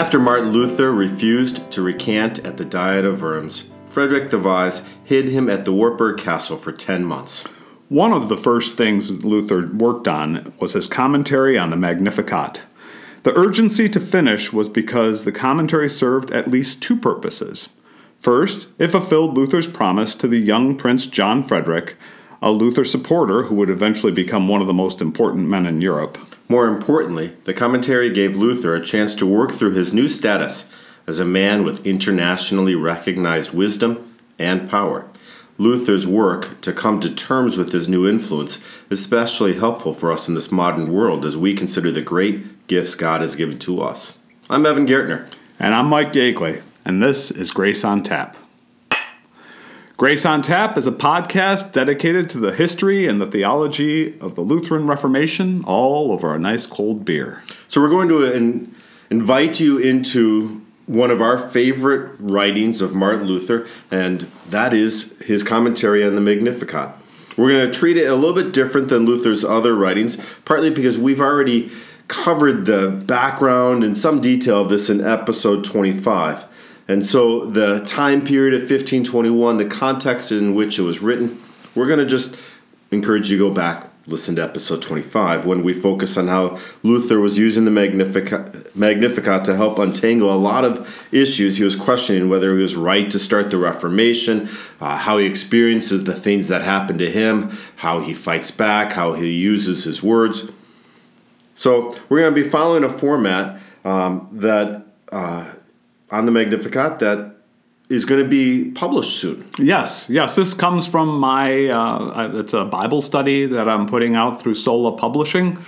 After Martin Luther refused to recant at the Diet of Worms, Frederick the Wise hid him at the Wartburg Castle for 10 months. One of the first things Luther worked on was his commentary on the Magnificat. The urgency to finish was because the commentary served at least two purposes. First, it fulfilled Luther's promise to the young Prince John Frederick, a Luther supporter who would eventually become one of the most important men in Europe. More importantly, the commentary gave Luther a chance to work through his new status as a man with internationally recognized wisdom and power. Luther's work to come to terms with his new influence is especially helpful for us in this modern world as we consider the great gifts God has given to us. I'm Evan Gertner. And I'm Mike Yeagley, and this is Grace on Tap. Grace on Tap is a podcast dedicated to the history and the theology of the Lutheran Reformation, all over a nice cold beer. So, we're going to uh, in, invite you into one of our favorite writings of Martin Luther, and that is his commentary on the Magnificat. We're going to treat it a little bit different than Luther's other writings, partly because we've already covered the background and some detail of this in episode 25. And so the time period of 1521, the context in which it was written, we're going to just encourage you to go back, listen to episode 25, when we focus on how Luther was using the Magnificat, Magnificat to help untangle a lot of issues. He was questioning whether he was right to start the Reformation, uh, how he experiences the things that happen to him, how he fights back, how he uses his words. So we're going to be following a format um, that. Uh, on the Magnificat that is going to be published soon. Yes, yes. This comes from my. Uh, it's a Bible study that I'm putting out through Sola Publishing.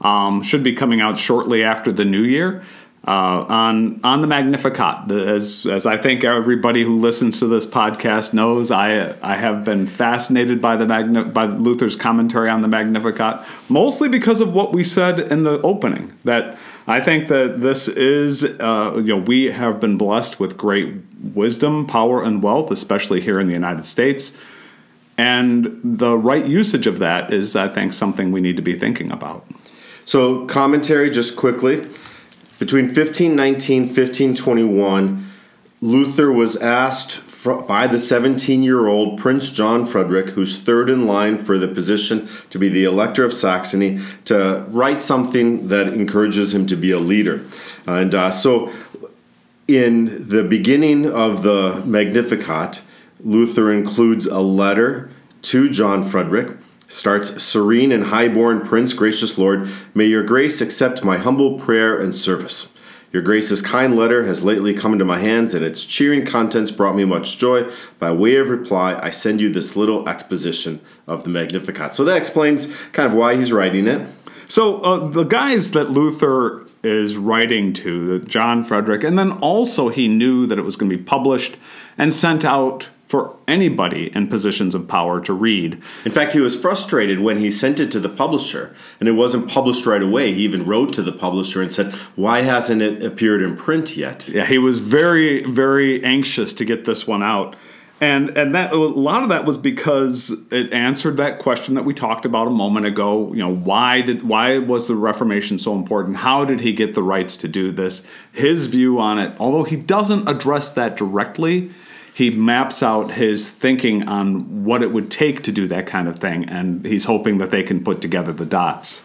Um, should be coming out shortly after the new year. Uh, on on the Magnificat, as as I think everybody who listens to this podcast knows, I I have been fascinated by the Magni- by Luther's commentary on the Magnificat, mostly because of what we said in the opening that I think that this is, uh, you know, we have been blessed with great wisdom, power, and wealth, especially here in the United States. And the right usage of that is, I think, something we need to be thinking about. So, commentary just quickly. Between 1519 1521, Luther was asked by the 17 year old Prince John Frederick, who's third in line for the position to be the Elector of Saxony, to write something that encourages him to be a leader. And uh, so, in the beginning of the Magnificat, Luther includes a letter to John Frederick. Starts serene and highborn Prince, gracious Lord, may your grace accept my humble prayer and service. Your Grace's kind letter has lately come into my hands, and its cheering contents brought me much joy. By way of reply, I send you this little exposition of the Magnificat. So that explains kind of why he's writing it. So uh, the guys that Luther is writing to, John Frederick, and then also he knew that it was going to be published and sent out for anybody in positions of power to read. In fact, he was frustrated when he sent it to the publisher and it wasn't published right away. He even wrote to the publisher and said, Why hasn't it appeared in print yet? Yeah, he was very, very anxious to get this one out. And and that a lot of that was because it answered that question that we talked about a moment ago. You know, why did why was the Reformation so important? How did he get the rights to do this? His view on it, although he doesn't address that directly, he maps out his thinking on what it would take to do that kind of thing, and he's hoping that they can put together the dots.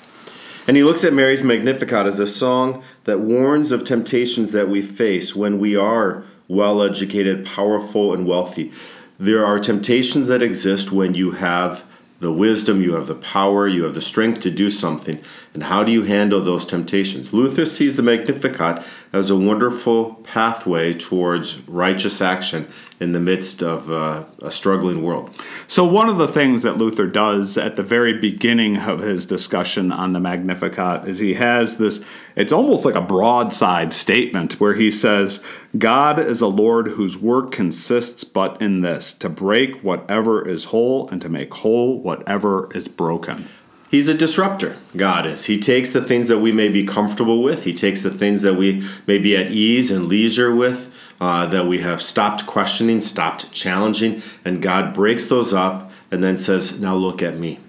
And he looks at Mary's Magnificat as a song that warns of temptations that we face when we are well educated, powerful, and wealthy. There are temptations that exist when you have the wisdom, you have the power, you have the strength to do something. And how do you handle those temptations? Luther sees the Magnificat as a wonderful pathway towards righteous action in the midst of uh, a struggling world. So, one of the things that Luther does at the very beginning of his discussion on the Magnificat is he has this, it's almost like a broadside statement where he says, God is a Lord whose work consists but in this to break whatever is whole and to make whole whatever is broken. He's a disruptor, God is. He takes the things that we may be comfortable with, He takes the things that we may be at ease and leisure with, uh, that we have stopped questioning, stopped challenging, and God breaks those up and then says, Now look at me.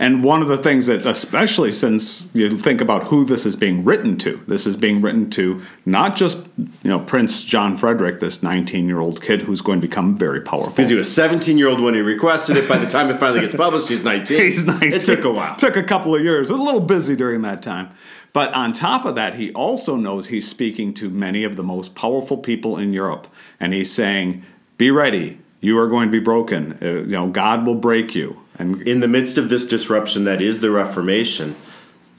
And one of the things that, especially since you think about who this is being written to, this is being written to not just you know Prince John Frederick, this 19 year old kid who's going to become very powerful. Because he was 17 year old when he requested it. By the time it finally gets published, he's 19. He's 19. It took a while. took a couple of years. A little busy during that time. But on top of that, he also knows he's speaking to many of the most powerful people in Europe, and he's saying, "Be ready. You are going to be broken. Uh, you know, God will break you." And In the midst of this disruption that is the Reformation,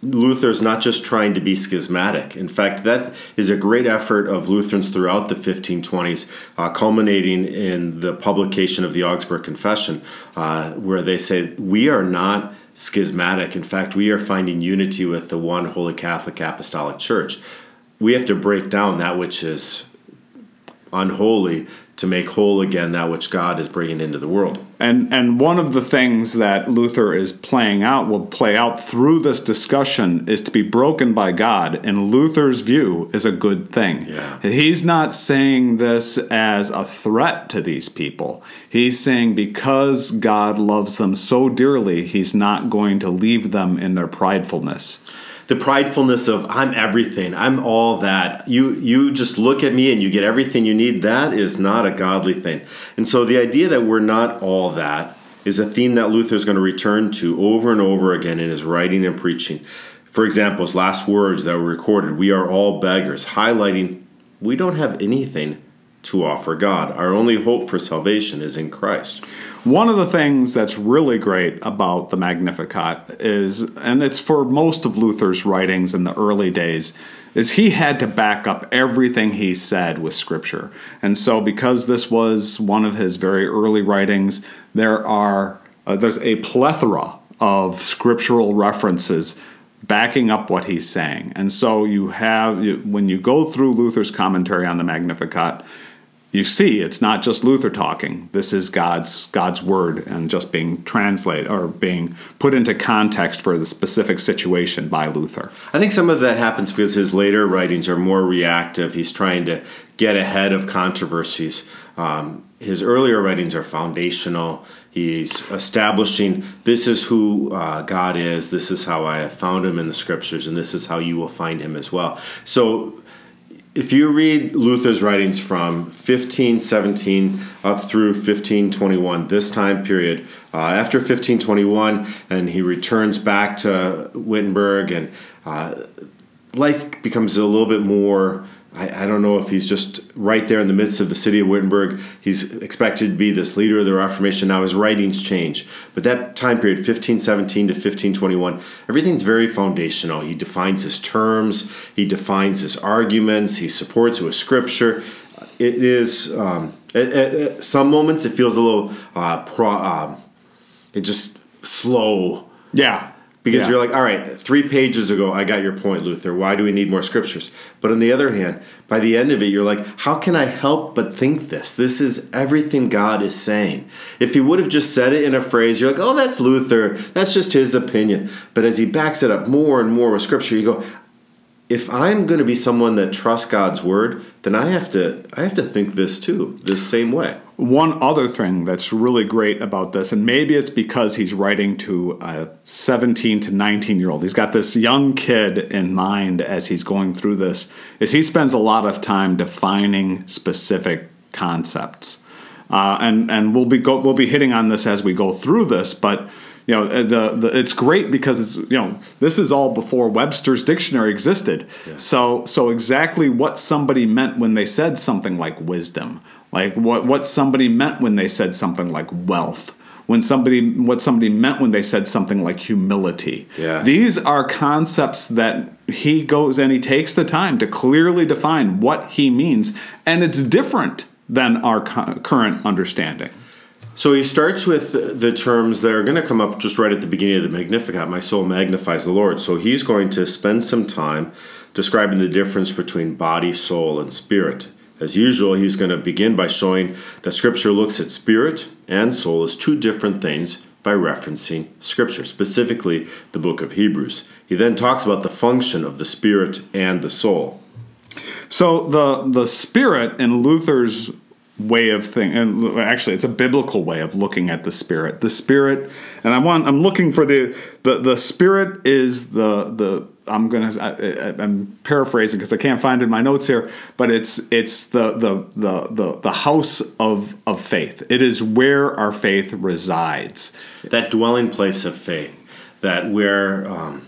Luther's not just trying to be schismatic. In fact, that is a great effort of Lutherans throughout the 1520s, uh, culminating in the publication of the Augsburg Confession, uh, where they say, We are not schismatic. In fact, we are finding unity with the one Holy Catholic Apostolic Church. We have to break down that which is unholy to make whole again that which God is bringing into the world. And and one of the things that Luther is playing out will play out through this discussion is to be broken by God. In Luther's view, is a good thing. Yeah. He's not saying this as a threat to these people. He's saying because God loves them so dearly, he's not going to leave them in their pridefulness. The pridefulness of I'm everything, I'm all that. You you just look at me and you get everything you need. That is not a godly thing. And so the idea that we're not all that is a theme that Luther is going to return to over and over again in his writing and preaching. For example, his last words that were recorded, we are all beggars, highlighting we don't have anything to offer God. Our only hope for salvation is in Christ. One of the things that's really great about the Magnificat is, and it's for most of Luther's writings in the early days, is he had to back up everything he said with scripture. And so, because this was one of his very early writings, there are uh, there's a plethora of scriptural references backing up what he's saying. And so you have when you go through Luther's commentary on the Magnificat, you see it's not just Luther talking. This is God's God's word and just being translated or being put into context for the specific situation by Luther. I think some of that happens because his later writings are more reactive. He's trying to get ahead of controversies. Um, his earlier writings are foundational. He's establishing this is who uh, God is, this is how I have found him in the scriptures, and this is how you will find him as well. So if you read Luther's writings from 1517 up through 1521, this time period, uh, after 1521, and he returns back to Wittenberg, and uh, life becomes a little bit more. I, I don't know if he's just right there in the midst of the city of Wittenberg. He's expected to be this leader of the Reformation. Now his writings change. But that time period, 1517 to 1521, everything's very foundational. He defines his terms, he defines his arguments, he supports with scripture. It is, um, at, at, at some moments, it feels a little, uh, pro, um, it just slow Yeah. Because Yeah. you're like, all right, three pages ago, I got your point, Luther. Why do we need more scriptures? But on the other hand, by the end of it, you're like, how can I help but think this? This is everything God is saying. If he would have just said it in a phrase, you're like, oh, that's Luther. That's just his opinion. But as he backs it up more and more with scripture, you go, if I'm going to be someone that trusts God's word, then I have to I have to think this too, this same way. One other thing that's really great about this, and maybe it's because he's writing to a 17 to 19 year old, he's got this young kid in mind as he's going through this, is he spends a lot of time defining specific concepts. Uh, and and we'll be go, we'll be hitting on this as we go through this, but you know the, the it's great because it's you know this is all before Webster's dictionary existed. So so exactly what somebody meant when they said something like wisdom, like what what somebody meant when they said something like wealth, when somebody what somebody meant when they said something like humility. Yes. These are concepts that he goes and he takes the time to clearly define what he means, and it's different than our current understanding. So he starts with the terms that are going to come up just right at the beginning of the Magnificat. My soul magnifies the Lord. So he's going to spend some time describing the difference between body, soul, and spirit. As usual, he's going to begin by showing that Scripture looks at spirit and soul as two different things by referencing Scripture, specifically the book of Hebrews. He then talks about the function of the spirit and the soul. So the the spirit in Luther's way of thing and actually it's a biblical way of looking at the spirit. The spirit and i want i'm looking for the the, the spirit is the the i'm gonna I, i'm paraphrasing because i can't find it in my notes here but it's it's the the the the, the house of of faith. It is where our faith resides. That dwelling place of faith that where um,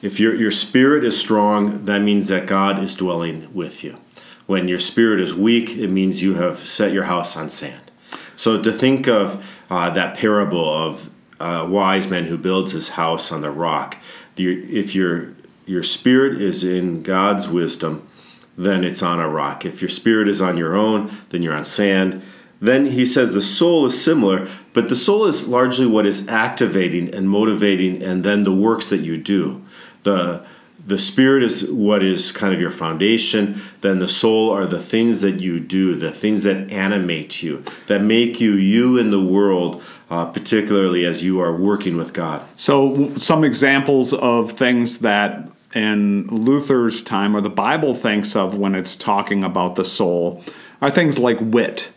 if your your spirit is strong that means that god is dwelling with you when your spirit is weak, it means you have set your house on sand. So to think of uh, that parable of a wise man who builds his house on the rock, if your your spirit is in God's wisdom, then it's on a rock. If your spirit is on your own, then you're on sand. Then he says the soul is similar, but the soul is largely what is activating and motivating, and then the works that you do. The the spirit is what is kind of your foundation then the soul are the things that you do the things that animate you that make you you in the world uh, particularly as you are working with god. So some examples of things that in luther's time or the bible thinks of when it's talking about the soul are things like wit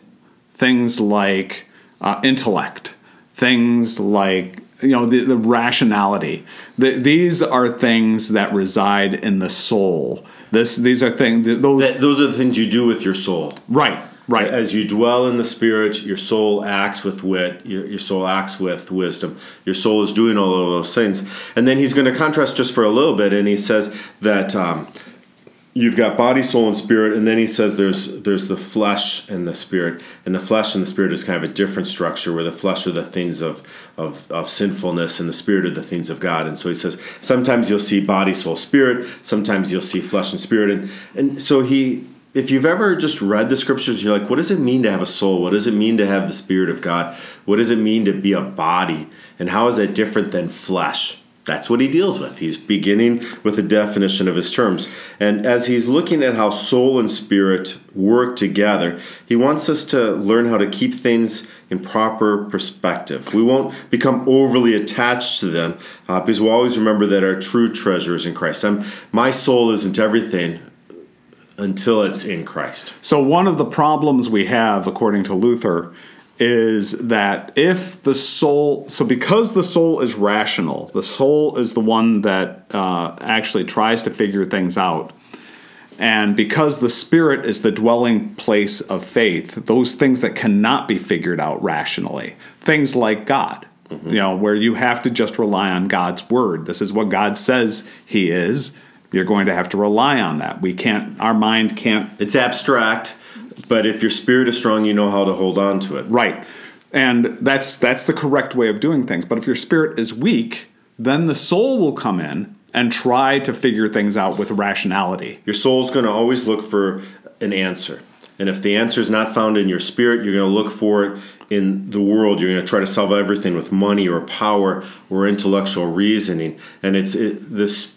things like uh, intellect things like you know the, the rationality. The, these are things that reside in the soul. This these are things those that, those are the things you do with your soul. Right right. As you dwell in the spirit your soul acts with wit your, your soul acts with wisdom. Your soul is doing all of those things. And then he's going to contrast just for a little bit and he says that um, you've got body soul and spirit and then he says there's there's the flesh and the spirit. And the flesh and the spirit is kind of a different structure where the flesh are the things of of, of sinfulness and the spirit are the things of god. And so he says sometimes you'll see body soul spirit. Sometimes you'll see flesh and spirit. And and so he if you've ever just read the scriptures you're like what does it mean to have a soul? What does it mean to have the spirit of god? What does it mean to be a body? And how is that different than flesh that's what he deals with. He's beginning with a definition of his terms. And as he's looking at how soul and spirit work together, he wants us to learn how to keep things in proper perspective. We won't become overly attached to them uh, because we'll always remember that our true treasure is in Christ. I'm, my soul isn't everything until it's in Christ. So, one of the problems we have, according to Luther, is that if the soul, so because the soul is rational, the soul is the one that uh, actually tries to figure things out. And because the spirit is the dwelling place of faith, those things that cannot be figured out rationally, things like God, mm-hmm. you know, where you have to just rely on God's word. This is what God says He is. You're going to have to rely on that. We can't, our mind can't. It's abstract but if your spirit is strong, you know how to hold on to it. Right. And that's that's the correct way of doing things. But if your spirit is weak, then the soul will come in and try to figure things out with rationality. Your soul's going to always look for an answer. And if the answer is not found in your spirit, you're going to look for it in the world. You're going to try to solve everything with money or power or intellectual reasoning. And it's it, this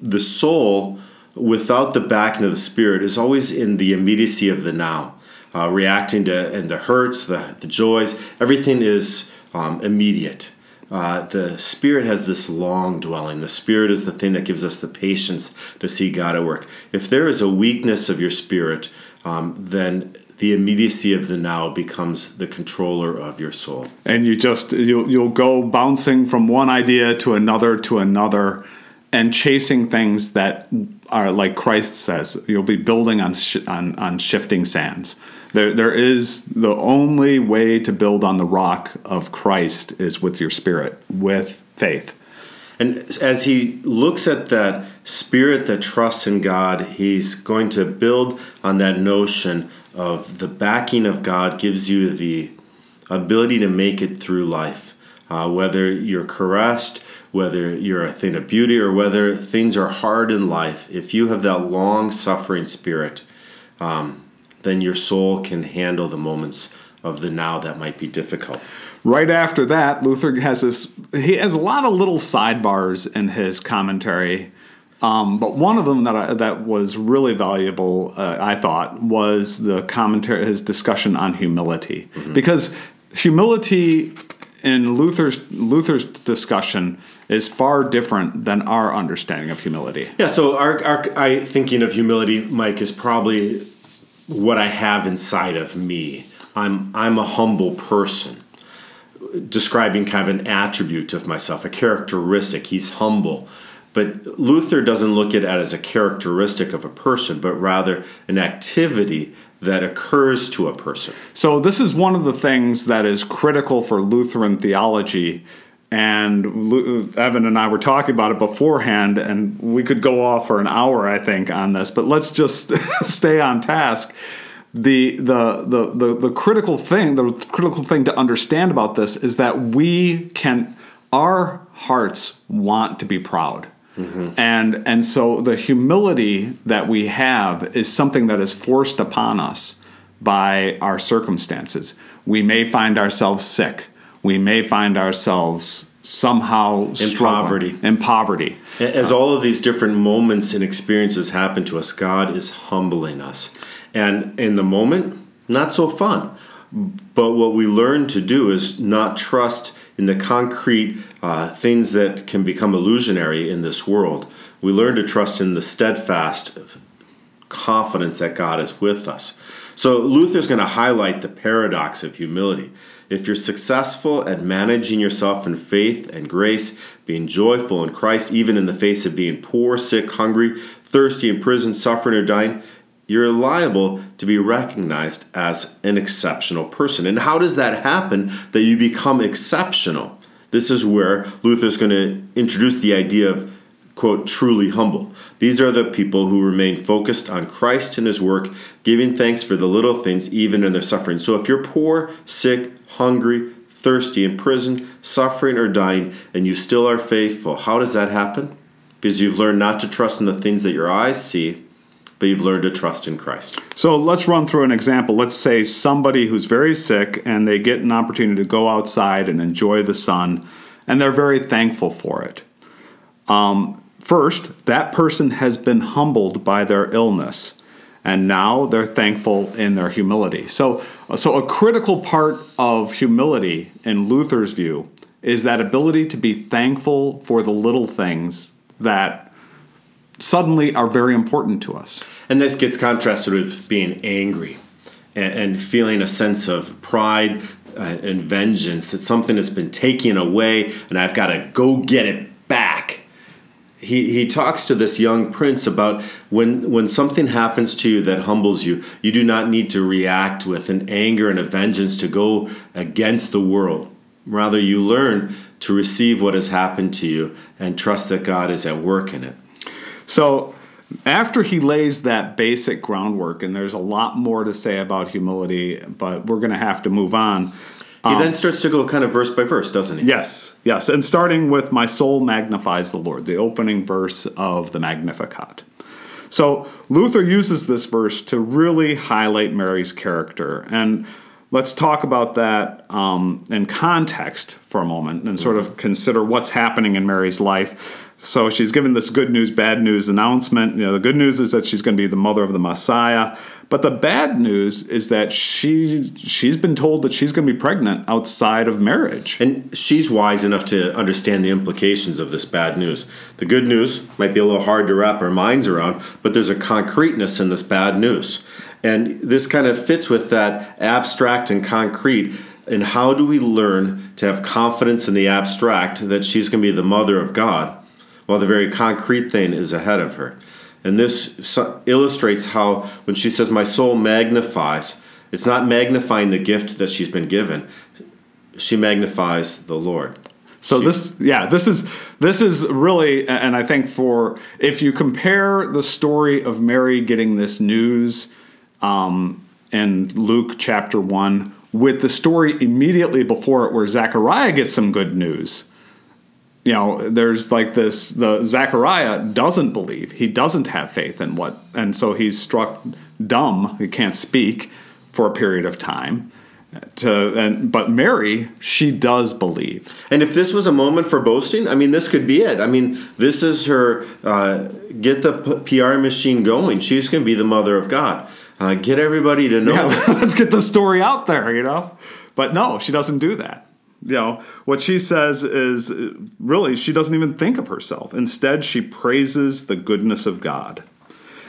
the soul without the backing of the spirit is always in the immediacy of the now, uh, reacting to and the hurts, the, the joys. Everything is um, immediate. Uh, the spirit has this long dwelling. The spirit is the thing that gives us the patience to see God at work. If there is a weakness of your spirit, um, then the immediacy of the now becomes the controller of your soul. And you just you'll, you'll go bouncing from one idea to another to another and chasing things that are like Christ says, you'll be building on sh- on, on shifting sands. There, there is the only way to build on the rock of Christ is with your spirit, with faith. And as he looks at that spirit that trusts in God, he's going to build on that notion of the backing of God gives you the ability to make it through life. Uh, whether you're caressed whether you're a thing of beauty or whether things are hard in life, if you have that long suffering spirit, um, then your soul can handle the moments of the now that might be difficult. Right after that, Luther has this. He has a lot of little sidebars in his commentary, um, but one of them that I, that was really valuable, uh, I thought, was the commentary, his discussion on humility, mm-hmm. because humility in Luther's Luther's discussion is far different than our understanding of humility. Yeah, so our, our I thinking of humility, Mike, is probably what I have inside of me. I'm I'm a humble person. Describing kind of an attribute of myself, a characteristic. He's humble. But Luther doesn't look at it as a characteristic of a person, but rather an activity that occurs to a person. So, this is one of the things that is critical for Lutheran theology. And Evan and I were talking about it beforehand, and we could go off for an hour, I think, on this, but let's just stay on task. The, the, the, the, the critical thing, the critical thing to understand about this is that we can, our hearts want to be proud. Mm-hmm. And and so the humility that we have is something that is forced upon us by our circumstances. We may find ourselves sick. We may find ourselves somehow in poverty. In poverty. As all of these different moments and experiences happen to us, God is humbling us. And in the moment, not so fun. But what we learn to do is not trust in the concrete uh, things that can become illusionary in this world. We learn to trust in the steadfast confidence that God is with us. So Luther's going to highlight the paradox of humility. If you're successful at managing yourself in faith and grace, being joyful in Christ, even in the face of being poor, sick, hungry, thirsty, in prison, suffering, or dying, you're liable to be recognized as an exceptional person. And how does that happen that you become exceptional? This is where Luther's going to introduce the idea of, quote, truly humble. These are the people who remain focused on Christ and his work, giving thanks for the little things, even in their suffering. So if you're poor, sick, hungry, thirsty, in prison, suffering, or dying, and you still are faithful, how does that happen? Because you've learned not to trust in the things that your eyes see but you've learned to trust in Christ. So let's run through an example. Let's say somebody who's very sick and they get an opportunity to go outside and enjoy the sun, and they're very thankful for it. Um, first, that person has been humbled by their illness, and now they're thankful in their humility. So, so a critical part of humility, in Luther's view, is that ability to be thankful for the little things that suddenly are very important to us. And this gets contrasted with being angry and, and feeling a sense of pride uh, and vengeance that something has been taken away and I've got to go get it back. He, he talks to this young prince about when, when something happens to you that humbles you, you do not need to react with an anger and a vengeance to go against the world. Rather, you learn to receive what has happened to you and trust that God is at work in it. So after he lays that basic groundwork, and there's a lot more to say about humility, but we're going to have to move on. He um, then starts to go kind of verse by verse, doesn't he? Yes, yes. And starting with My soul magnifies the Lord, the opening verse of the Magnificat. So Luther uses this verse to really highlight Mary's character. And let's talk about that um, in context for a moment and sort of consider what's happening in Mary's life. So she's given this good news, bad news announcement. You know, the good news is that she's going to be the mother of the Messiah, but the bad news is that she she's been told that she's going to be pregnant outside of marriage. And she's wise enough to understand the implications of this bad news. The good news might be a little hard to wrap our minds around, but there's a concreteness in this bad news. And this kind of fits with that abstract and concrete and how do we learn to have confidence in the abstract that she's going to be the mother of God while the very concrete thing is ahead of her. And this illustrates how, when she says, My soul magnifies, it's not magnifying the gift that she's been given, she magnifies the Lord. So she, this, yeah, this is this is really, and I think for if you compare the story of Mary getting this news um, in Luke chapter one with the story immediately before it, where Zechariah gets some good news, you know, there's like this the Zechariah doesn't believe. He doesn't have faith in what and so he's struck dumb, he can't speak for a period of time. To and but Mary, she does believe. And if this was a moment for boasting, I mean, this could be it. I mean, this is her uh, get the PR machine going. She's going to be the mother of God. Uh, get everybody to know. Yeah, let's get the story out there, you know. But no, she doesn't do that. You know, what she says is really she doesn't even think of herself. Instead, she praises the goodness of God.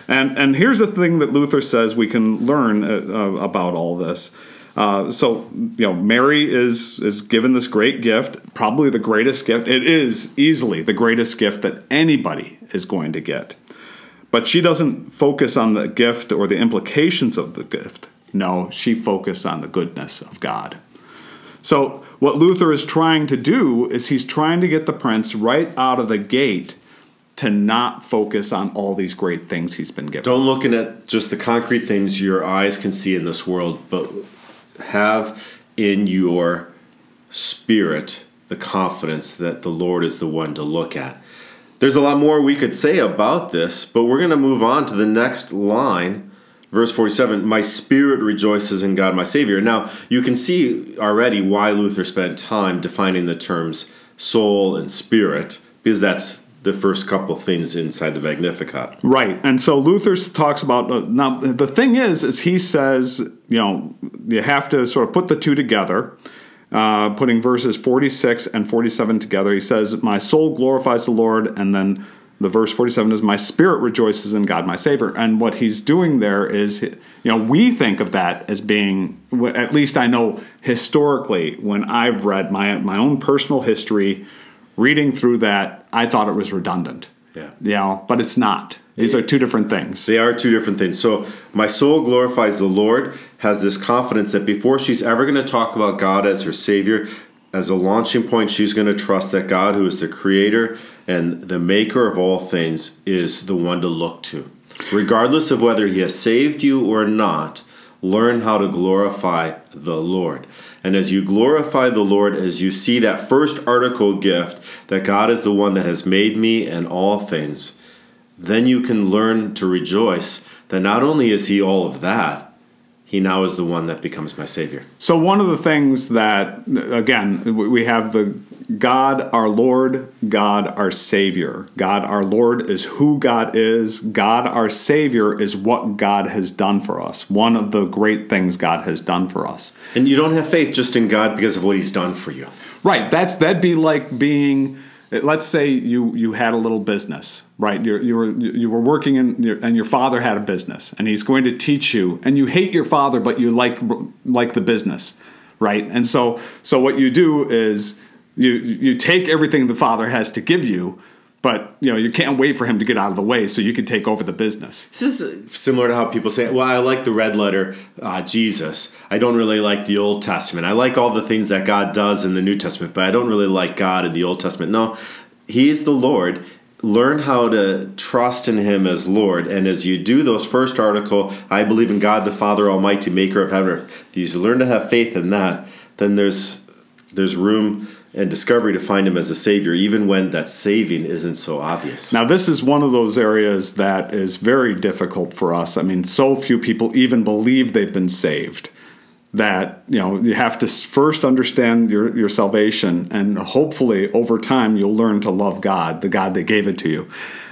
And and here's the thing that Luther says we can learn uh, uh, about all this. Uh, so you know, Mary is is given this great gift, probably the greatest gift. It is easily the greatest gift that anybody is going to get. But she doesn't focus on the gift or the implications of the gift. No, she focuses on the goodness of God. So what Luther is trying to do is he's trying to get the prince right out of the gate to not focus on all these great things he's been given. Don't look at just the concrete things your eyes can see in this world, but have in your spirit the confidence that the Lord is the one to look at. There's a lot more we could say about this, but we're going to move on to the next line. Verse 47 My spirit rejoices in God my Savior. Now, you can see already why Luther spent time defining the terms soul and spirit, because that's the first couple things inside the Magnificat. Right. And so Luther talks about uh, now the thing is is he says, you know, you have to sort of put the two together. Uh, putting verses 46 and 47 together, he says, My soul glorifies the Lord. And then the verse 47 is, My spirit rejoices in God, my Savior. And what he's doing there is, you know, we think of that as being, at least I know historically, when I've read my, my own personal history, reading through that, I thought it was redundant. Yeah. You know, but it's not. These are two different things. They are two different things. So, my soul glorifies the Lord, has this confidence that before she's ever going to talk about God as her Savior, as a launching point, she's going to trust that God, who is the Creator and the Maker of all things, is the one to look to. Regardless of whether He has saved you or not, learn how to glorify the Lord. And as you glorify the Lord, as you see that first article gift, that God is the one that has made me and all things, then you can learn to rejoice that not only is He all of that, He now is the one that becomes my Savior. So, one of the things that, again, we have the God our Lord, God our Savior. God our Lord is who God is. God our Savior is what God has done for us. One of the great things God has done for us. And you don't have faith just in God because of what He's done for you. Right. That's that'd be like being. Let's say you you had a little business, right? You're, you were you were working in, your, and your father had a business, and he's going to teach you, and you hate your father, but you like like the business, right? And so so what you do is you you take everything the father has to give you but you know you can't wait for him to get out of the way so you can take over the business. This is similar to how people say well i like the red letter uh, jesus. I don't really like the old testament. I like all the things that god does in the new testament but i don't really like god in the old testament. No he's the lord. Learn how to trust in him as lord and as you do those first article i believe in god the father almighty maker of heaven and earth you learn to have faith in that then there's there's room and discovery to find him as a savior, even when that saving isn't so obvious. Now, this is one of those areas that is very difficult for us. I mean, so few people even believe they've been saved that you know you have to first understand your, your salvation and hopefully over time you'll learn to love god the god that gave it to you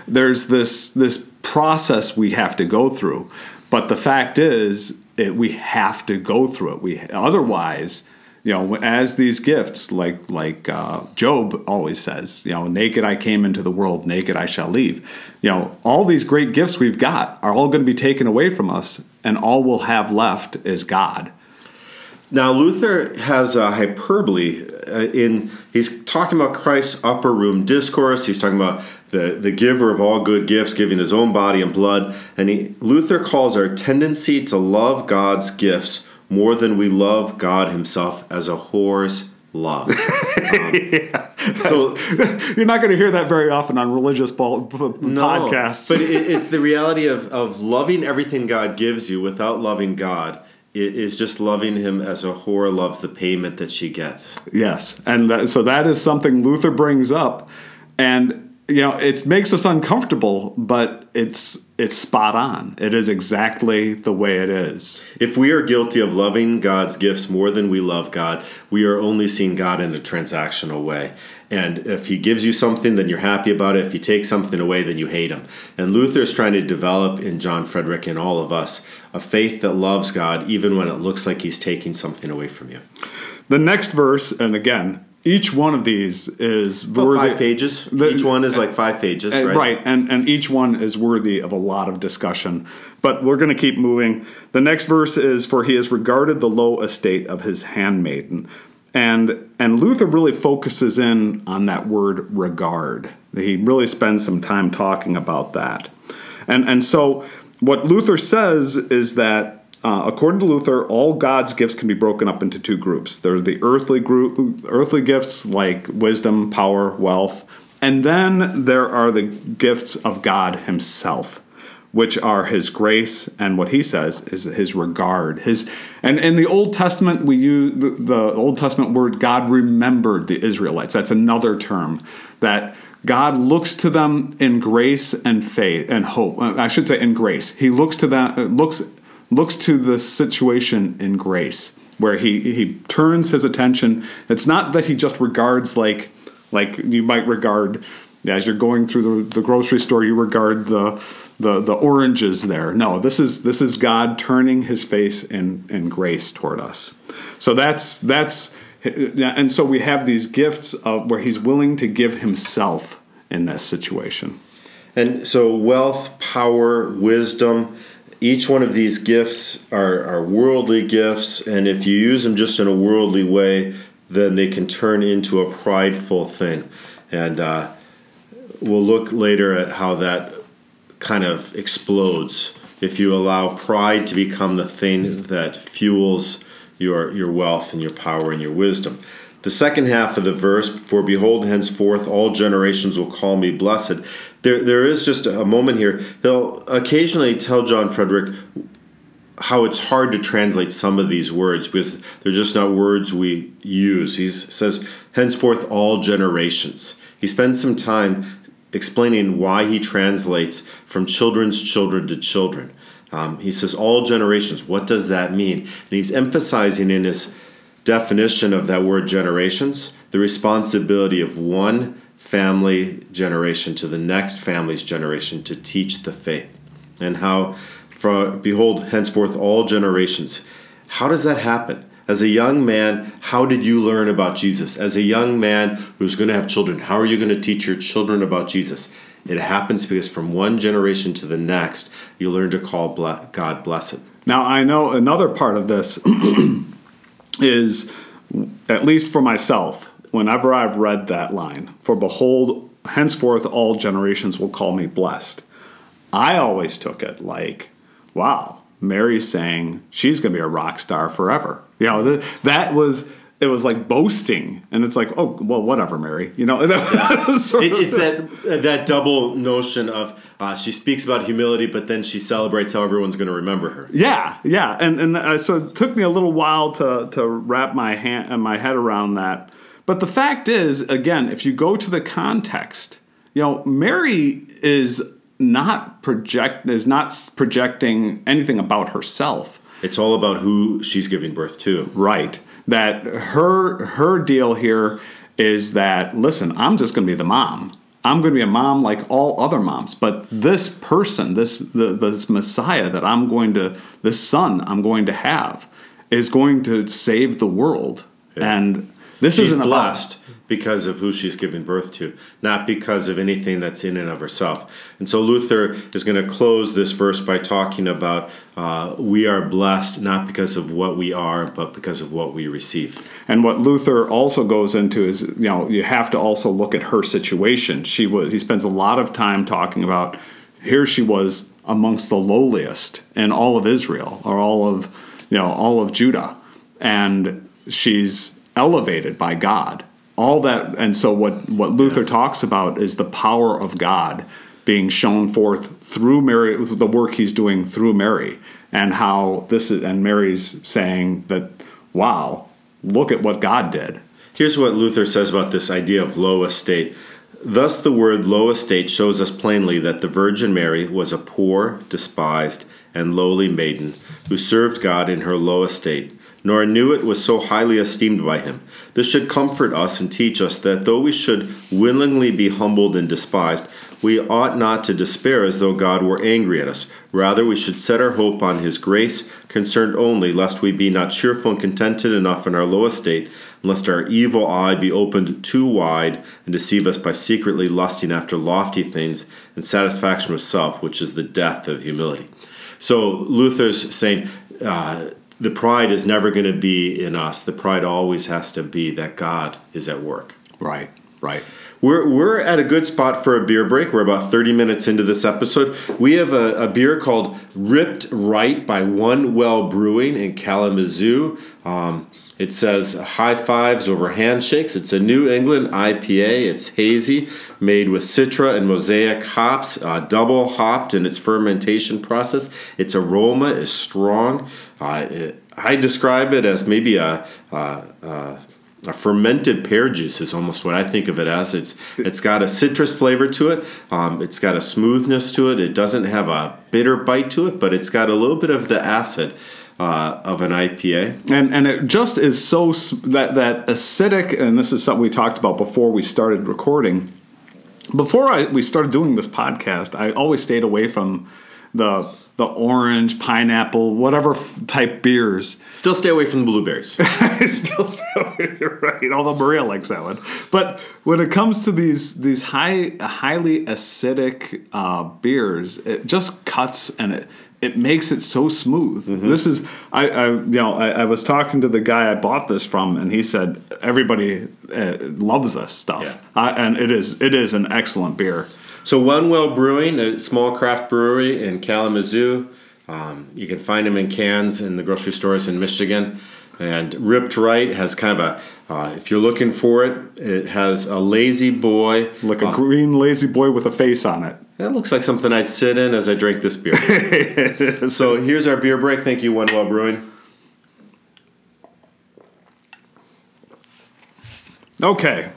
there's this this process we have to go through but the fact is it, we have to go through it we otherwise you know, as these gifts, like like uh, Job always says, you know, naked I came into the world, naked I shall leave. You know, all these great gifts we've got are all going to be taken away from us, and all we'll have left is God. Now Luther has a hyperbole uh, in he's talking about Christ's upper room discourse. He's talking about the, the giver of all good gifts, giving his own body and blood, and he, Luther calls our tendency to love God's gifts more than we love God Himself as a whore's love. Um, yeah, so you're not going to hear that very often on religious po- p- no, podcasts. but it, it's the reality of, of loving everything God gives you without loving God. It is just loving him as a whore loves the payment that she gets. Yes, and that, so that is something Luther brings up, and you know it makes us uncomfortable, but it's it's spot on. It is exactly the way it is. If we are guilty of loving God's gifts more than we love God, we are only seeing God in a transactional way. And if He gives you something, then you're happy about it. If He takes something away, then you hate Him. And Luther is trying to develop in John Frederick and all of us a faith that loves God even when it looks like He's taking something away from you. The next verse, and again, each one of these is About worthy, five pages. The- Each one is like five pages, Uh, right? right, and and each one is worthy of a lot of discussion. But we're going to keep moving. The next verse is for he has regarded the low estate of his handmaiden. And and Luther really focuses in on that word regard. He really spends some time talking about that. And and so what Luther says is that uh, according to Luther, all God's gifts can be broken up into two groups. There are the earthly group, earthly gifts like wisdom, power, wealth, and then there are the gifts of God Himself, which are His grace and what He says is His regard. His and in the Old Testament we use the, the Old Testament word God remembered the Israelites. That's another term that. God looks to them in grace and faith and hope. I should say in grace. He looks to them looks looks to the situation in grace where he he turns his attention. It's not that he just regards like like you might regard as you're going through the, the grocery store you regard the the the oranges there. No this is this is god turning his face in in grace toward us. So that's that's and so we have these gifts of where he's willing to give himself in this situation. And so, wealth, power, wisdom, each one of these gifts are, are worldly gifts. And if you use them just in a worldly way, then they can turn into a prideful thing. And uh, we'll look later at how that kind of explodes if you allow pride to become the thing that fuels your, your wealth and your power and your wisdom. The second half of the verse, for behold, henceforth all generations will call me blessed. There, there is just a moment here. He'll occasionally tell John Frederick how it's hard to translate some of these words because they're just not words we use. He says, henceforth all generations. He spends some time explaining why he translates from children's children to children. Um, he says, all generations. What does that mean? And he's emphasizing in his definition of that word generations the responsibility of one family generation to the next family's generation to teach the faith. And how for behold henceforth all generations how does that happen? As a young man how did you learn about jesus? As a young man who's going to have children how are you going to teach your children about jesus? It happens because from one generation to the next you learn to call god blessed now i know another part of this is at least for myself whenever i've read that line for behold henceforth all generations will call me blessed i always took it like wow mary's saying she's going to be a rock star forever. You know th- that was it was like boasting and it's like oh well whatever mary you know? Yeah. it, it's that that double notion of uh, she speaks about humility but then she celebrates how everyone's going to remember her. Yeah yeah and and uh, so it took me a little while to to wrap my hand and my head around that but the fact is again if you go to the context you know mary is not project is not projecting anything about herself. It's all about who she's giving birth to. Right. That her her deal here is that listen i'm just going to be the mom. I'm going to be a mom like all other moms. But this person this the, this messiah that i'm going to this son i'm going to have is going to save the world. Yeah. and this she's isn't blessed because of who she's giving birth to, not because of anything that's in and of herself. And so Luther is going to close this verse by talking about uh, we are blessed not because of what we are, but because of what we receive. And what Luther also goes into is, you know, you have to also look at her situation. She was he spends a lot of time talking about here she was amongst the lowliest in all of Israel or all of you know all of Judah, and she's elevated by God. All that and so what what luther talks about is the power of god being shown forth through mary the work he's doing through mary and how this is and mary's saying that wow look at what god did. Here's what luther says about this idea of low estate. Thus the word low estate shows us plainly that the virgin mary was a poor despised and lowly maiden who served god in her low estate nor knew it was so highly esteemed by him. This should comfort us and teach us that though we should willingly be humbled and despised, we ought not to despair as though God were angry at us. Rather, we should set our hope on his grace, concerned only lest we be not cheerful and contented enough in our low estate, lest our evil eye be opened too wide and deceive us by secretly lusting after lofty things and satisfaction with self, which is the death of humility. So Luther's saying, uh, the pride is never going to be in us. The pride always has to be that God is at work. Right, right. We're, we're at a good spot for a beer break. We're about 30 minutes into this episode. We have a, a beer called Ripped Right by One Well Brewing in Kalamazoo. Um, it says high fives over handshakes. It's a New England IPA. It's hazy, made with Citra and Mosaic hops, uh, double hopped in its fermentation process. Its aroma is strong. Uh, it, I describe it as maybe a, a, a a fermented pear juice is almost what I think of it as. It's it's got a citrus flavor to it. Um, it's got a smoothness to it. It doesn't have a bitter bite to it, but it's got a little bit of the acid uh, of an IPA. And and it just is so that that acidic. And this is something we talked about before we started recording. Before I, we started doing this podcast, I always stayed away from the the orange, pineapple, whatever type beers. Still stay away from the blueberries. Still stay away, You're right? Although Maria likes that one. But when it comes to these these high highly acidic uh, beers, it just cuts and it it makes it so smooth. Mm-hmm. This is I, I you know I, I, was talking to the guy I bought this from, and he said everybody uh, loves this stuff, yeah. uh, and it is it is an excellent beer. So One Well Brewing, a small craft brewery in Kalamazoo. Um, you can find them in cans in the grocery stores in Michigan. And Ripped Right has kind of a, uh, if you're looking for it, it has a lazy boy. Like a uh, green lazy boy with a face on it. That looks like something I'd sit in as I drink this beer. so here's our beer break. Thank you, One Well Brewing. Okay,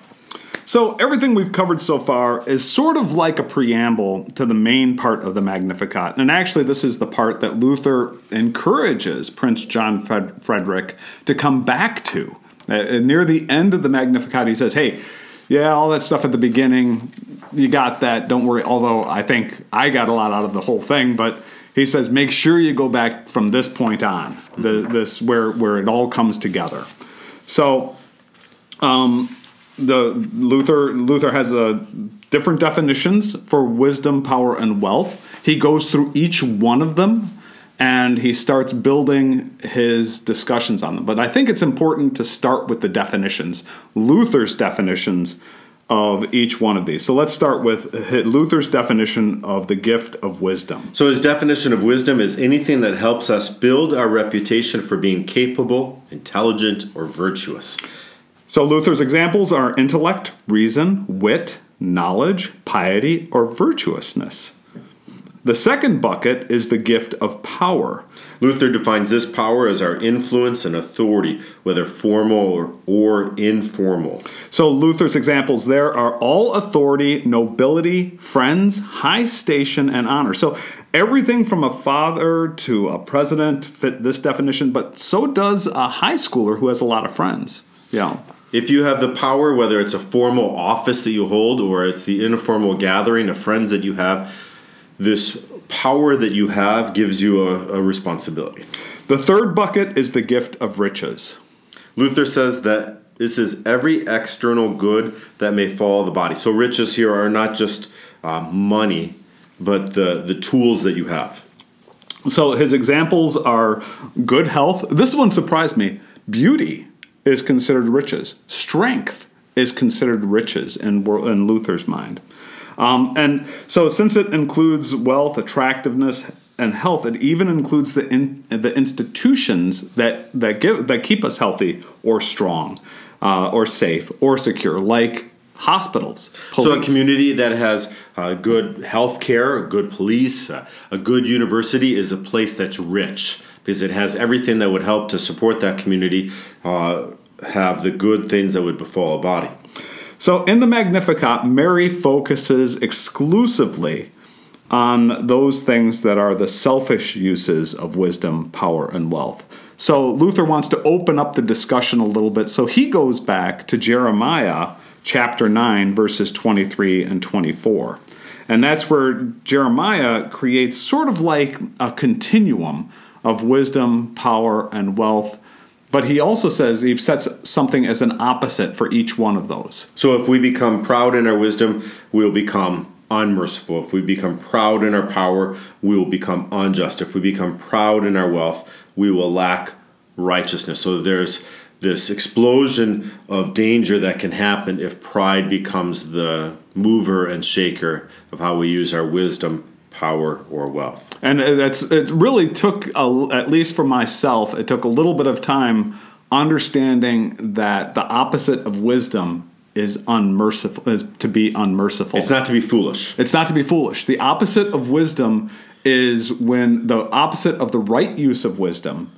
so, everything we've covered so far is sort of like a preamble to the main part of the Magnificat. And actually, this is the part that Luther encourages Prince John Fred- Frederick to come back to. Uh, near the end of the Magnificat, he says, Hey, yeah, all that stuff at the beginning, you got that, don't worry. Although I think I got a lot out of the whole thing, but he says, make sure you go back from this point on, the, this where, where it all comes together. So, um, the Luther Luther has a different definitions for wisdom, power, and wealth. He goes through each one of them and he starts building his discussions on them. But I think it's important to start with the definitions, Luther's definitions of each one of these. So let's start with Luther's definition of the gift of wisdom. So his definition of wisdom is anything that helps us build our reputation for being capable, intelligent, or virtuous. So Luther's examples are intellect, reason, wit, knowledge, piety, or virtuousness. The second bucket is the gift of power. Luther defines this power as our influence and authority, whether formal or, or, informal. So, Luther's examples there are all authority, nobility, friends, high station, and honor. So, everything from a father to a president fit this definition, but so does a high schooler who has a lot of friends. Yeah if you have the power, whether it's a formal office that you hold or it's the informal gathering of friends that you have, this power that you have gives you a, a responsibility. The third bucket is the gift of riches. Luther says that this is every external good that may fall the body. So riches here are not just uh, money, but the, the tools that you have. So his examples are good health. This one surprised me. Beauty is considered riches. Strength is considered riches in, in Luther's mind. Um, and so, since it includes wealth, attractiveness, and health, it even includes the in, the institutions that that give that keep us healthy or strong, uh, or safe or secure, like hospitals. Police. So, a community that has uh, good health care, good police, uh, a good university is a place that's rich because it has everything that would help to support that community, uh, have the good things that would befall a body. So in the Magnificat, Mary focuses exclusively on those things that are the selfish uses of wisdom, power, and wealth. so Luther wants to open up the discussion a little bit. So he goes back to Jeremiah chapter 9, verses 23 and 24. And that's where Jeremiah creates sort of like a continuum of wisdom, power, and wealth. But he also says he sets something as an opposite for each one of those. So if we become proud in our wisdom, we'll become unmerciful. If we become proud in our power, we will become unjust. If we become proud in our wealth, we will lack righteousness. So there's this explosion of danger that can happen if pride becomes the mover and shaker of how we use our wisdom, power, or wealth. And that's it. Really took a, at least for myself, it took a little bit of time understanding that the opposite of wisdom is unmerciful is to be unmerciful. It's not to be foolish. It's not to be foolish. The opposite of wisdom is when the opposite of the right use of wisdom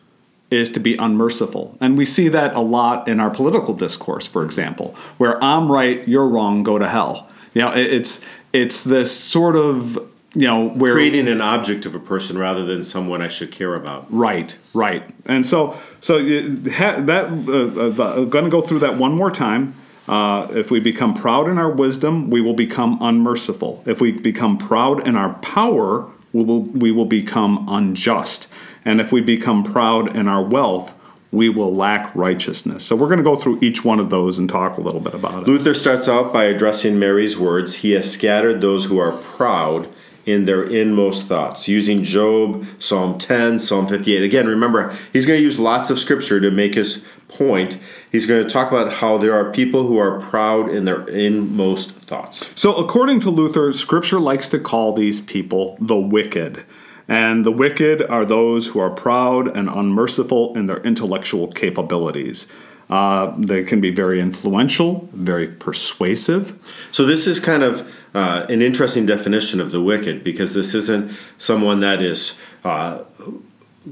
is to be unmerciful. And we see that a lot in our political discourse, for example, where I'm right, you're wrong, go to hell. You know, it's it's this sort of you know where creating an object of a person rather than someone I should care about. Right, right. And so so that uh, uh, going to go through that one more time. Uh, if we become proud in our wisdom, we will become unmerciful. If we become proud in our power, we will, we will become unjust. And if we become proud in our wealth, we will lack righteousness. So we're going to go through each one of those and talk a little bit about it. Luther starts out by addressing Mary's words He has scattered those who are proud in their inmost thoughts, using Job, Psalm 10, Psalm 58. Again, remember, he's going to use lots of scripture to make his point. He's going to talk about how there are people who are proud in their inmost thoughts. So, according to Luther, scripture likes to call these people the wicked. And the wicked are those who are proud and unmerciful in their intellectual capabilities. Uh, they can be very influential, very persuasive. So, this is kind of uh, an interesting definition of the wicked because this isn't someone that is uh,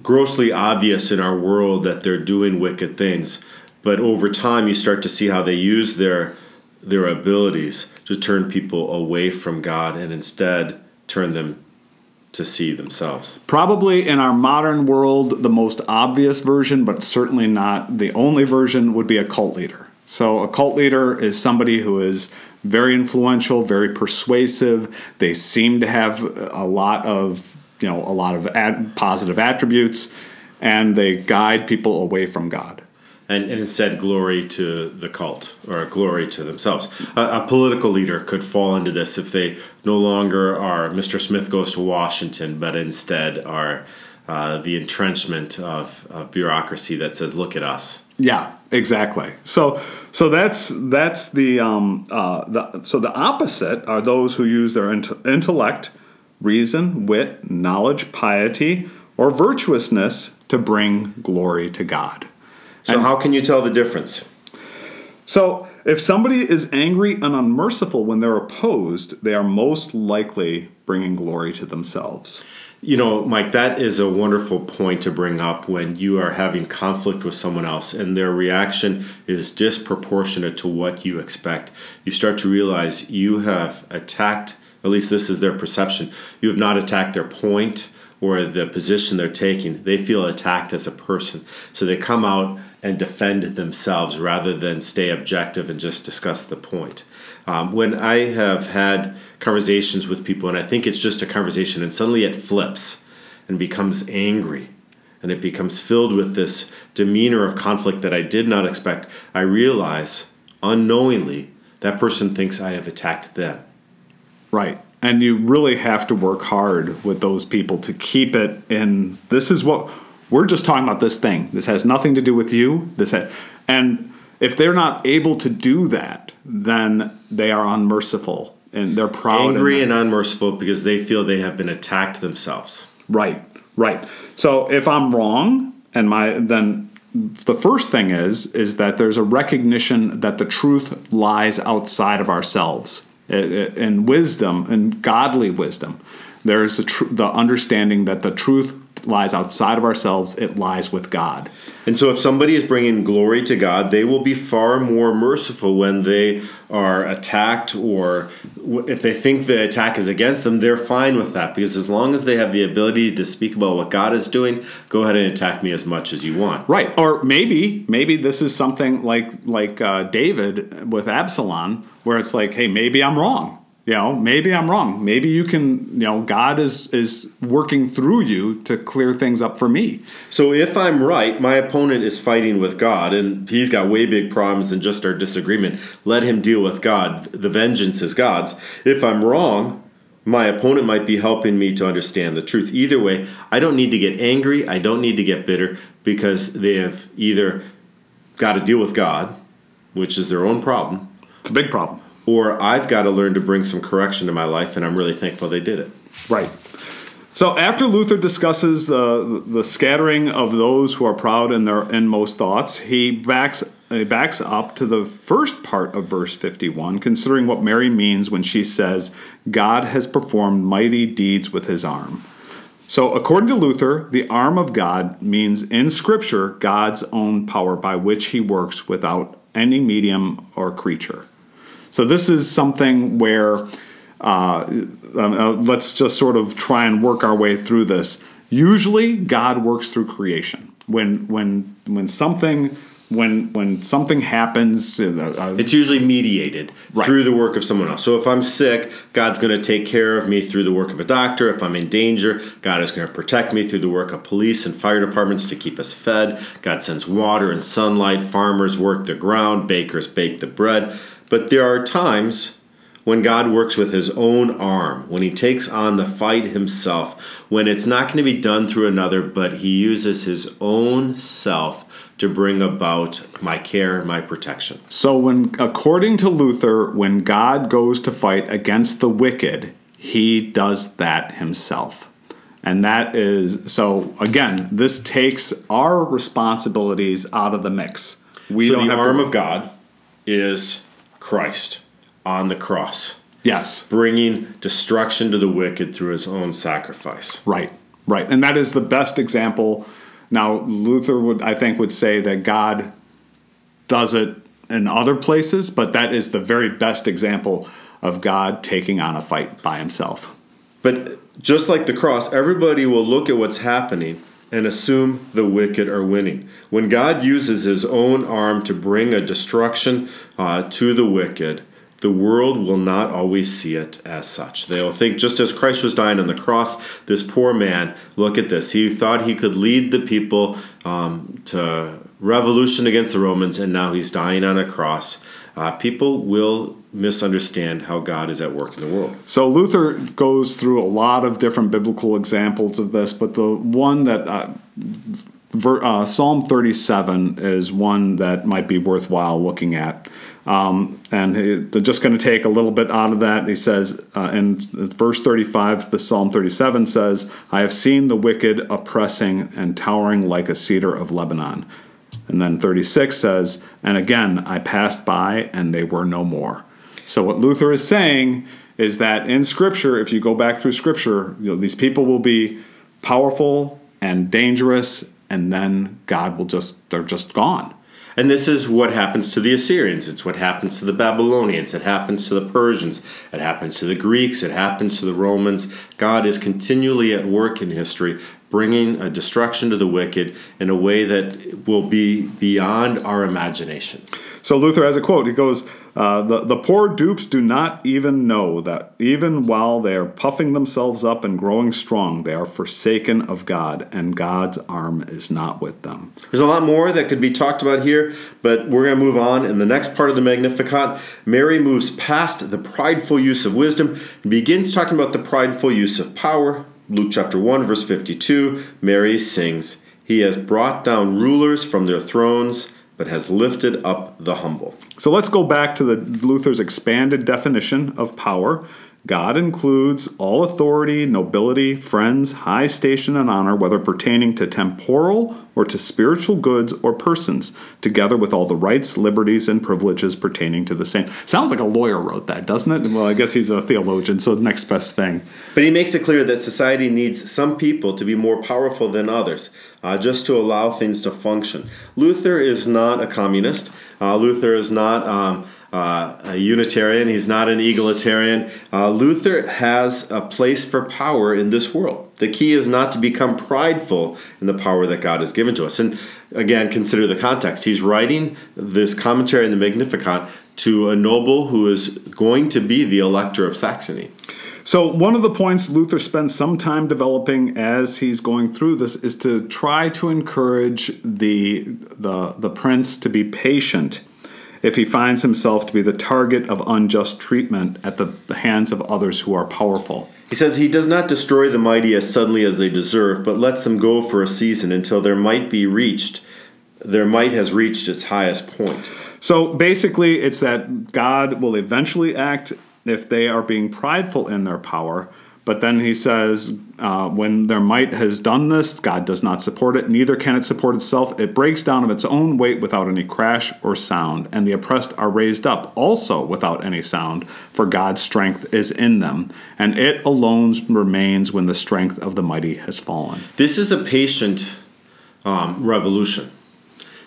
grossly obvious in our world that they're doing wicked things. But over time, you start to see how they use their their abilities to turn people away from God and instead turn them to see themselves. Probably in our modern world, the most obvious version, but certainly not the only version, would be a cult leader. So, a cult leader is somebody who is very influential, very persuasive. They seem to have a lot of, you know, a lot of ad- positive attributes, and they guide people away from God and, and instead glory to the cult or glory to themselves. A, a, political leader could fall into this if they no longer are Mr. Smith goes to Washington, but instead are uh, the entrenchment of, of bureaucracy that says, "Look at us." Yeah, exactly. So, so that's that's the um, uh, the so the opposite are those who use their int- intellect, reason, wit, knowledge, piety, or virtuousness to bring glory to God. So, and, how can you tell the difference? So, if somebody is angry and unmerciful when they're opposed, they are most likely bringing glory to themselves. You know, Mike, that is a wonderful point to bring up when you are having conflict with someone else and their reaction is disproportionate to what you expect. You start to realize you have attacked, at least this is their perception, you have not attacked their point or the position they're taking. They feel attacked as a person. So they come out and defend themselves rather than stay objective and just discuss the point. Um, when I have had conversations with people, and I think it's just a conversation, and suddenly it flips and becomes angry and it becomes filled with this demeanor of conflict that I did not expect, I realize unknowingly that person thinks I have attacked them. Right. And you really have to work hard with those people to keep it in this is what we're just talking about this thing. This has nothing to do with you. This ha- and if they're not able to do that, then they are unmerciful and they're proud, angry, and, unmerciful because they feel they have been attacked themselves. Right, right. So if I'm wrong, and my then the first thing is is that there's a recognition that the truth lies outside of ourselves in wisdom and godly wisdom There's the, tr- the understanding that the truth lies outside of ourselves, it lies with God. And so, if somebody is bringing glory to God, they will be far more merciful when they are attacked, or if they think the attack is against them, they're fine with that because as long as they have the ability to speak about what God is doing, go ahead and attack me as much as you want. Right. Or maybe, maybe this is something like like uh, David with Absalom, where it's like, hey, maybe I'm wrong you know maybe i'm wrong. Maybe you can you know god is is working through you to clear things up for me. So if i'm right my opponent is fighting with god and he's got way big problems than just our disagreement. Let him deal with god. The vengeance is god's. If i'm wrong my opponent might be helping me to understand the truth. Either way i don't need to get angry. I don't need to get bitter because they have either got to deal with god which is their own problem it's a big problem or I've got to learn to bring some correction to my life, and I'm really thankful they did it. Right. So after Luther discusses uh, the scattering of those who are proud in their inmost thoughts, he backs he backs up to the first part of verse 51, considering what Mary means when she says, "God has performed mighty deeds with His arm." So, according to Luther, the arm of God means in Scripture God's own power by which He works without any medium or creature. So this is something where uh, uh, let's just sort of try and work our way through this. Usually, God works through creation. When when when something when when something happens, uh, uh it's usually mediated right. through the work of someone else. So if I'm sick, God's going to take care of me through the work of a doctor. If I'm in danger, God is going to protect me through the work of police and fire departments to keep us fed. God sends water and sunlight. Farmers work the ground. Bakers bake the bread. But there are times when God works with his own arm, when he takes on the fight himself, when it's not going to be done through another, but he uses his own self to bring about my care my protection. So when according to Luther, when God goes to fight against the wicked, he does that himself. And that is so again, this takes our responsibilities out of the mix. We so the arm to, of God is Christ on the cross. Yes. Bringing destruction to the wicked through his own sacrifice. Right, right. And that is the best example. Now, Luther would, I think, would say that God does it in other places, but that is the very best example of God taking on a fight by himself. But just like the cross, everybody will look at what's happening and assume the wicked are winning. When God uses his own arm to bring a destruction uh, to the wicked, the world will not always see it as such. They'll think just as Christ was dying on the cross, this poor man, look at this. He thought he could lead the people um, to revolution against the Romans, and now he's dying on a cross. Uh, people will misunderstand how God is at work in the world. So Luther goes through a lot of different biblical examples of this, but the one that uh, ver, uh, Psalm 37 is one that might be worthwhile looking at. Um, and he, they're just going to take a little bit out of that. He says uh, in verse 35, the Psalm 37 says, I have seen the wicked oppressing and towering like a cedar of Lebanon. And then 36 says, And again I passed by, and they were no more. So what Luther is saying is that in Scripture, if you go back through Scripture, you know, these people will be powerful and dangerous, and then God will just they're just gone. And this is what happens to the Assyrians. It's what happens to the Babylonians. It happens to the Persians. It happens to the Greeks. It happens to the Romans. God is continually at work in history, bringing a destruction to the wicked in a way that will be beyond our imagination. So Luther has a quote. He goes, uh, the, the poor dupes do not even know that even while they are puffing themselves up and growing strong, they are forsaken of God, and God's arm is not with them. There's a lot more that could be talked about here, but we're going to move on. In the next part of the Magnificat, Mary moves past the prideful use of wisdom and begins talking about the prideful use of power. Luke chapter 1, verse 52, Mary sings, He has brought down rulers from their thrones but has lifted up the humble. So let's go back to the Luther's expanded definition of power. God includes all authority, nobility, friends, high station, and honor, whether pertaining to temporal or to spiritual goods or persons, together with all the rights, liberties, and privileges pertaining to the same. Sounds like a lawyer wrote that, doesn't it? Well, I guess he's a theologian, so the next best thing. But he makes it clear that society needs some people to be more powerful than others, uh, just to allow things to function. Luther is not a communist. Uh, Luther is not. Um, uh, a Unitarian, he's not an egalitarian. Uh, Luther has a place for power in this world. The key is not to become prideful in the power that God has given to us. And again, consider the context. He's writing this commentary in the Magnificat to a noble who is going to be the elector of Saxony. So, one of the points Luther spends some time developing as he's going through this is to try to encourage the, the, the prince to be patient if he finds himself to be the target of unjust treatment at the hands of others who are powerful. He says he does not destroy the mighty as suddenly as they deserve, but lets them go for a season until their might be reached. Their might has reached its highest point. So basically, it's that God will eventually act if they are being prideful in their power, but then he says, uh, when their might has done this, God does not support it, neither can it support itself. It breaks down of its own weight without any crash or sound, and the oppressed are raised up also without any sound, for God's strength is in them, and it alone remains when the strength of the mighty has fallen. This is a patient um, revolution.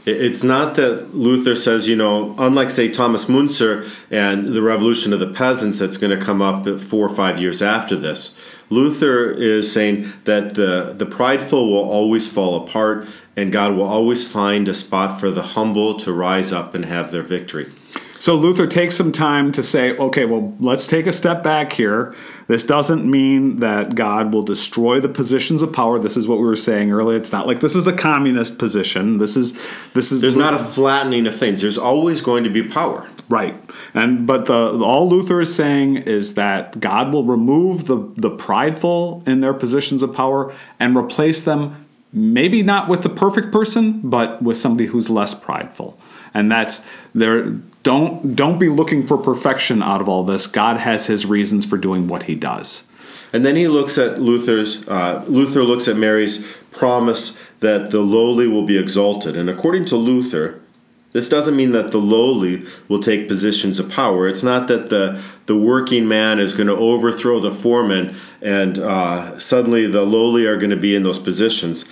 It's not that Luther says, you know, unlike, say, Thomas Müntzer and the revolution of the peasants that's going to come up four or five years after this, Luther is saying that the, the prideful will always fall apart and God will always find a spot for the humble to rise up and have their victory. So Luther takes some time to say, okay, well, let's take a step back here. This doesn't mean that God will destroy the positions of power. This is what we were saying earlier. It's not like this is a communist position. This is this is There's not a flattening of things. There's always going to be power. Right. And but the all Luther is saying is that God will remove the the prideful in their positions of power and replace them maybe not with the perfect person, but with somebody who's less prideful. And that's there don't don't be looking for perfection out of all this. God has his reasons for doing what he does. And then he looks at Luther's uh, Luther looks at Mary's promise that the lowly will be exalted. And according to Luther, this doesn't mean that the lowly will take positions of power. It's not that the the working man is going to overthrow the foreman and uh, suddenly the lowly are going to be in those positions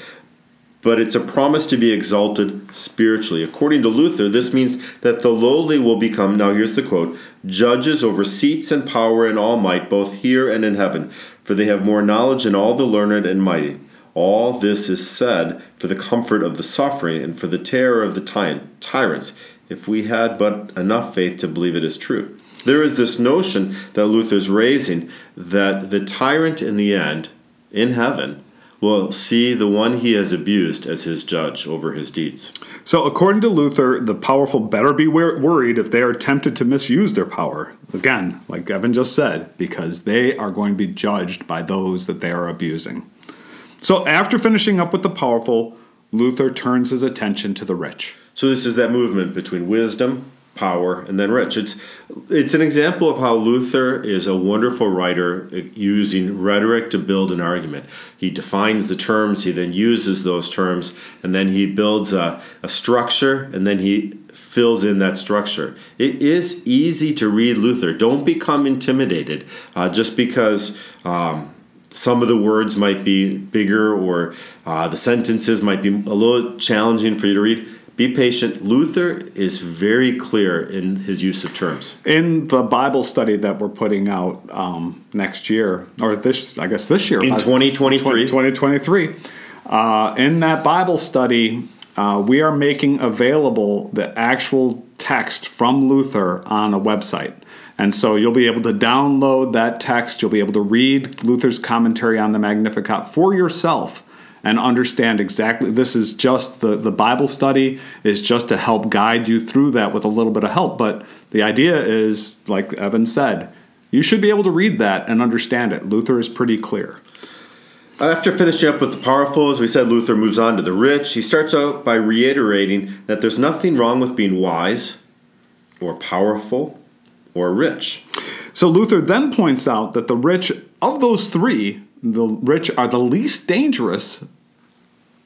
but it's a promise to be exalted spiritually. According to Luther, this means that the lowly will become, now here's the quote, judges over seats and power and all might, both here and in heaven, for they have more knowledge than all the learned and mighty. All this is said for the comfort of the suffering and for the terror of the ty- tyrants, if we had but enough faith to believe it is true. There is this notion that Luther's raising that the tyrant in the end, in heaven, will see the one he has abused as his judge over his deeds. So, according to Luther, the powerful better be worried if they are tempted to misuse their power. Again, like Evan just said, because they are going to be judged by those that they are abusing. So, after finishing up with the powerful, Luther turns his attention to the rich. So, this is that movement between wisdom power, and then rich. It's it's an example of how Luther is a wonderful writer using rhetoric to build an argument. He defines the terms, he then uses those terms, and then he builds a, a structure, and then he fills in that structure. It is easy to read Luther. Don't become intimidated uh, just because. Um, some of the words might be bigger or uh, the sentences might be a little challenging for you to read be patient. Luther is very clear in his use of terms. In the Bible study that we're putting out um, next year, or this, I guess this year, in 2023. 2023. Uh, in that Bible study, uh, we are making available the actual text from Luther on a website. And so you'll be able to download that text. You'll be able to read Luther's commentary on the Magnificat for yourself and understand exactly this is just the, the Bible study is just to help guide you through that with a little bit of help. But the idea is, like Evan said, you should be able to read that and understand it. Luther is pretty clear. After finishing up with the powerful, as we said, Luther moves on to the rich. He starts out by reiterating that there's nothing wrong with being wise or powerful or rich. So Luther then points out that the rich, of those three, the rich are the least dangerous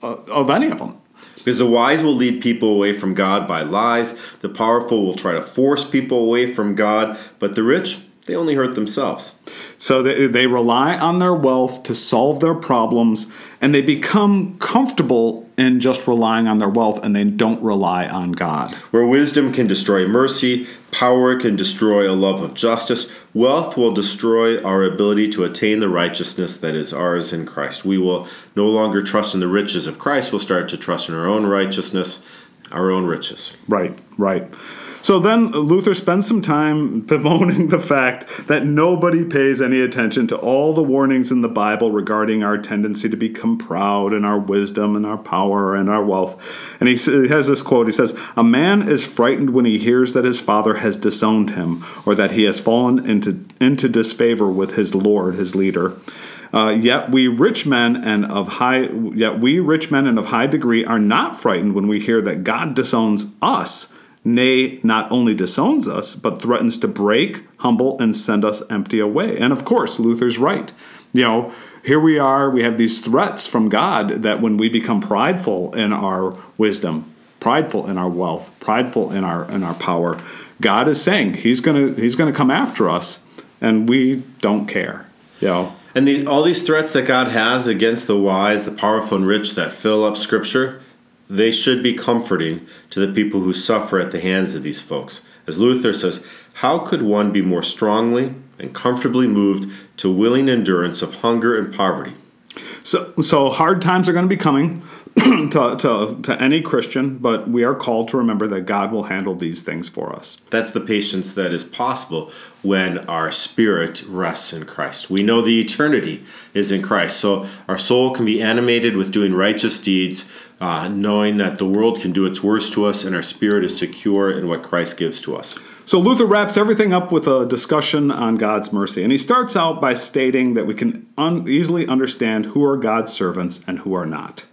uh, of any of them. Because the wise will lead people away from God by lies, the powerful will try to force people away from God, but the rich, they only hurt themselves. So they, they rely on their wealth to solve their problems, and they become comfortable in just relying on their wealth, and they don't rely on God. Where wisdom can destroy mercy, power can destroy a love of justice, wealth will destroy our ability to attain the righteousness that is ours in Christ. We will no longer trust in the riches of Christ, we'll start to trust in our own righteousness, our own riches. Right, right. So then Luther spends some time bemoaning the fact that nobody pays any attention to all the warnings in the Bible regarding our tendency to become proud and our wisdom and our power and our wealth. And he has this quote He says, A man is frightened when he hears that his father has disowned him or that he has fallen into, into disfavor with his Lord, his leader. Uh, yet we rich men and of high yet we rich men and of high degree are not frightened when we hear that God disowns us nay, not only disowns us, but threatens to break, humble, and send us empty away. And of course, Luther's right. You know, here we are, we have these threats from God that when we become prideful in our wisdom, prideful in our wealth, prideful in our in our power, God is saying He's gonna He's gonna come after us, and we don't care. You know. And the, all these threats that God has against the wise, the powerful, and rich that fill up Scripture, they should be comforting to the people who suffer at the hands of these folks. As Luther says, how could one be more strongly and comfortably moved to willing endurance of hunger and poverty? So, so hard times are going to be coming to, to, to any Christian, but we are called to remember that God will handle these things for us. That's the patience that is possible when our spirit rests in Christ. We know the eternity is in Christ, so our soul can be animated with doing righteous deeds uh, knowing that the world can do its worst to us and our spirit is secure in what Christ gives to us. So Luther wraps everything up with a discussion on God's mercy. And he starts out by stating that we can un- easily understand who are God's servants and who are not.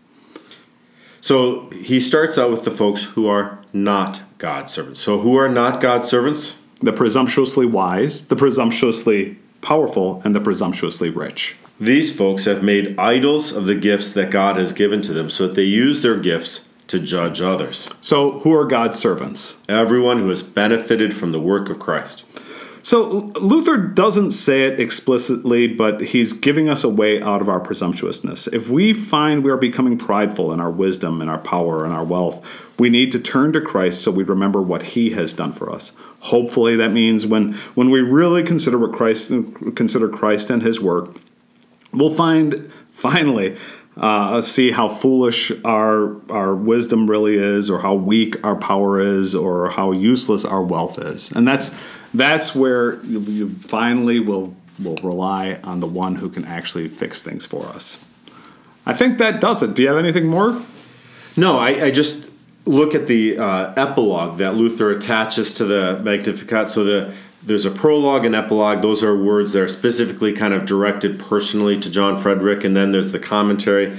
So he starts out with the folks who are not God's servants. So who are not God's servants? The presumptuously wise, the presumptuously powerful, and the presumptuously rich. These folks have made idols of the gifts that God has given to them so that they use their gifts to judge others. So, who are God's servants? Everyone who has benefited from the work of Christ. So, Luther doesn't say it explicitly, but he's giving us a way out of our presumptuousness. If we find we are becoming prideful in our wisdom and our power and our wealth, we need to turn to Christ so we remember what he has done for us. Hopefully that means when when we really consider what Christ consider Christ and his work, we'll find finally uh, see how foolish our our wisdom really is, or how weak our power is, or how useless our wealth is, and that's that's where you, you finally will will rely on the one who can actually fix things for us. I think that does it. Do you have anything more? No, I, I just look at the uh, epilogue that Luther attaches to the Magnificat. So the there's a prologue and epilogue. Those are words that are specifically kind of directed personally to John Frederick. And then there's the commentary.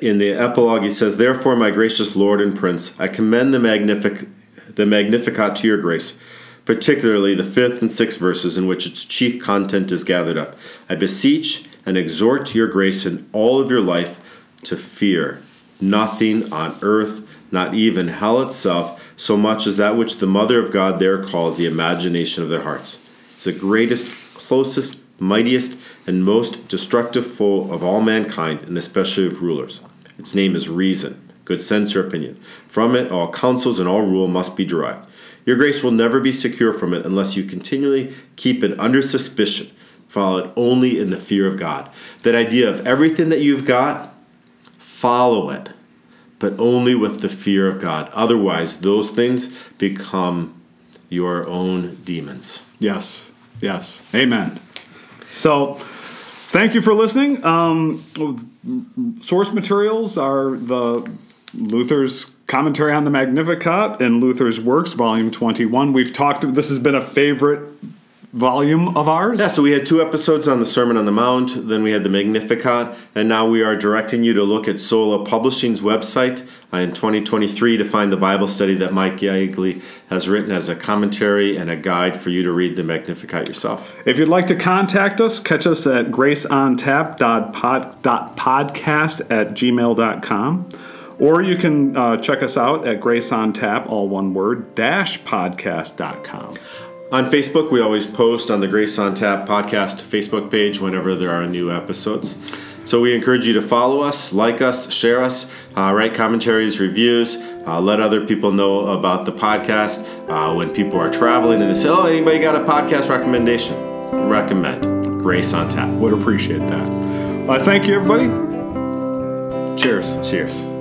In the epilogue, he says, Therefore, my gracious Lord and Prince, I commend the, Magnific- the Magnificat to your grace, particularly the fifth and sixth verses in which its chief content is gathered up. I beseech and exhort your grace in all of your life to fear nothing on earth, not even hell itself so much as that which the Mother of God there calls the imagination of their hearts. It's the greatest, closest, mightiest, and most destructive foe of all mankind, and especially of rulers. Its name is reason, good sense or opinion. From it, all counsels and all rule must be derived. Your grace will never be secure from it unless you continually keep it under suspicion, follow it only in the fear of God. That idea of everything that you've got, follow it but only with the fear of God. Otherwise, those things become your own demons. Yes, yes. Amen. So, thank you for listening. Um, source materials are the Luther's commentary on the Magnificat in Luther's works, volume 21. We've talked, this has been a favorite volume of ours. Yeah, so we had two episodes on the Sermon on the Mount, then we had the Magnificat, and now we are directing you to look at Sola Publishing's website uh, in 2023 to find the Bible study that Mike Yeagley has written as a commentary and a guide for you to read the Magnificat yourself. If you'd like to contact us, catch us at graceontap.podcast at gmail.com. Or you can uh, check us out at Grace on Tap, all one word, dash podcast.com. On Facebook, we always post on the Grace on Tap podcast Facebook page whenever there are new episodes. So we encourage you to follow us, like us, share us, uh, write commentaries, reviews, uh, let other people know about the podcast. Uh, when people are traveling and they say, "Oh, anybody got a podcast recommendation?" Recommend Grace on Tap. Would appreciate that. Uh, thank you, everybody. Cheers. Cheers.